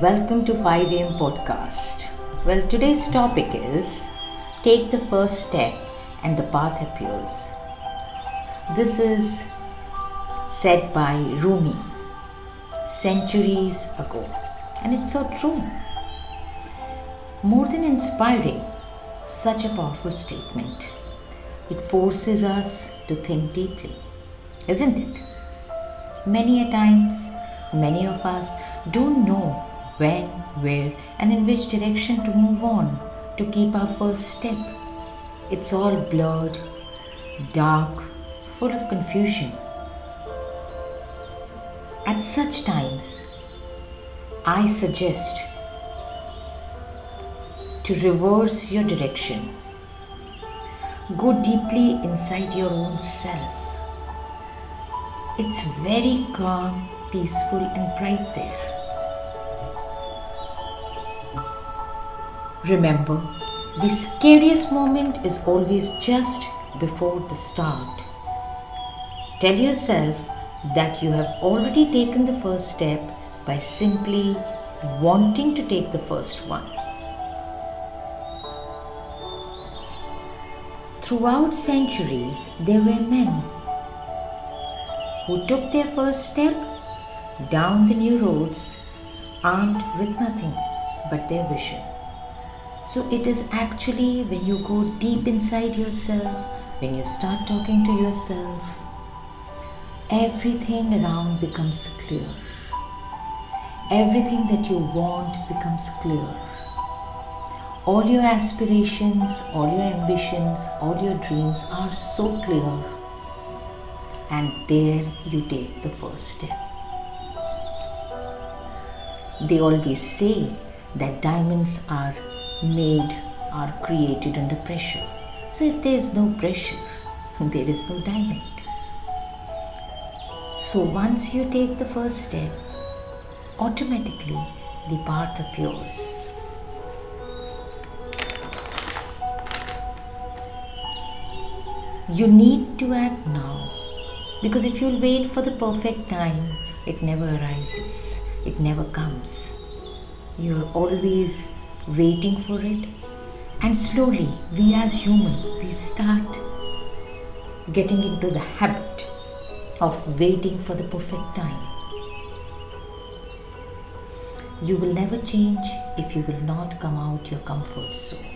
Welcome to 5 am podcast. Well, today's topic is Take the first step and the path appears. This is said by Rumi centuries ago, and it's so true. More than inspiring, such a powerful statement. It forces us to think deeply, isn't it? Many a times, many of us don't know when, where, and in which direction to move on to keep our first step. It's all blurred, dark, full of confusion. At such times, I suggest to reverse your direction. Go deeply inside your own self. It's very calm, peaceful, and bright there. Remember, the scariest moment is always just before the start. Tell yourself that you have already taken the first step by simply wanting to take the first one. Throughout centuries, there were men who took their first step down the new roads armed with nothing but their vision. So it is actually when you go deep inside yourself, when you start talking to yourself, everything around becomes clear. Everything that you want becomes clear. All your aspirations, all your ambitions, all your dreams are so clear. And there you take the first step. They always say that diamonds are made or created under pressure. So if there is no pressure, there is no diamond. So once you take the first step, automatically the path appears. You need to act now because if you'll wait for the perfect time, it never arises, it never comes. You're always waiting for it. And slowly we as human we start getting into the habit of waiting for the perfect time. You will never change if you will not come out your comfort zone.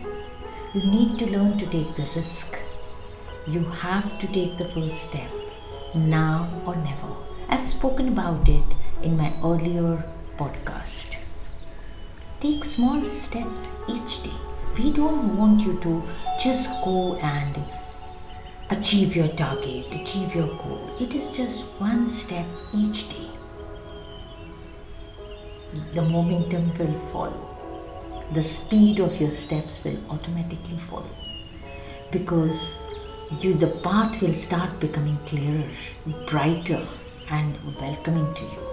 You need to learn to take the risk. You have to take the first step now or never. I've spoken about it in my earlier podcast Take small steps each day. We don't want you to just go and achieve your target, achieve your goal. It is just one step each day. The momentum will follow. The speed of your steps will automatically follow. Because you the path will start becoming clearer, brighter and welcoming to you.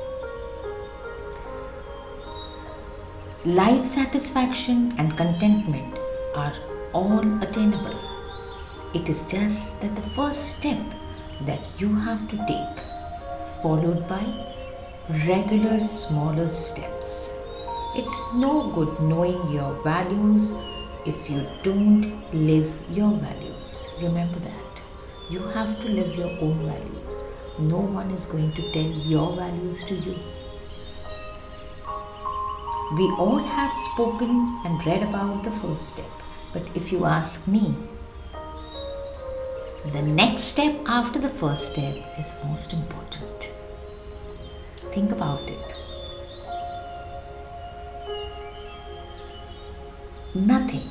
Life satisfaction and contentment are all attainable. It is just that the first step that you have to take, followed by regular smaller steps. It's no good knowing your values if you don't live your values. Remember that. You have to live your own values. No one is going to tell your values to you. We all have spoken and read about the first step, but if you ask me, the next step after the first step is most important. Think about it. Nothing,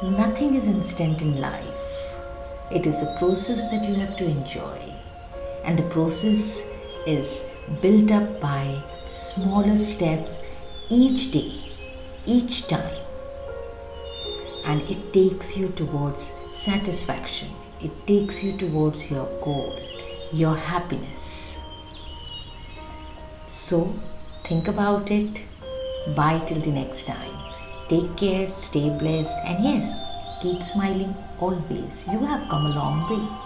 nothing is instant in life. It is a process that you have to enjoy, and the process is built up by smaller steps each day, each time. And it takes you towards satisfaction, it takes you towards your goal, your happiness. So, think about it. Bye till the next time. Take care, stay blessed, and yes, keep smiling always. You have come a long way.